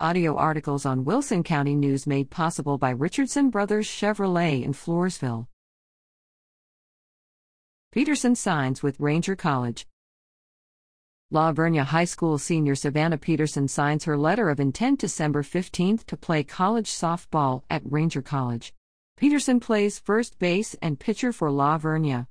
Audio articles on Wilson County News made possible by Richardson Brothers Chevrolet in Floresville. Peterson signs with Ranger College. La Vernia High School senior Savannah Peterson signs her letter of intent December 15th, to play college softball at Ranger College. Peterson plays first base and pitcher for La Vernia.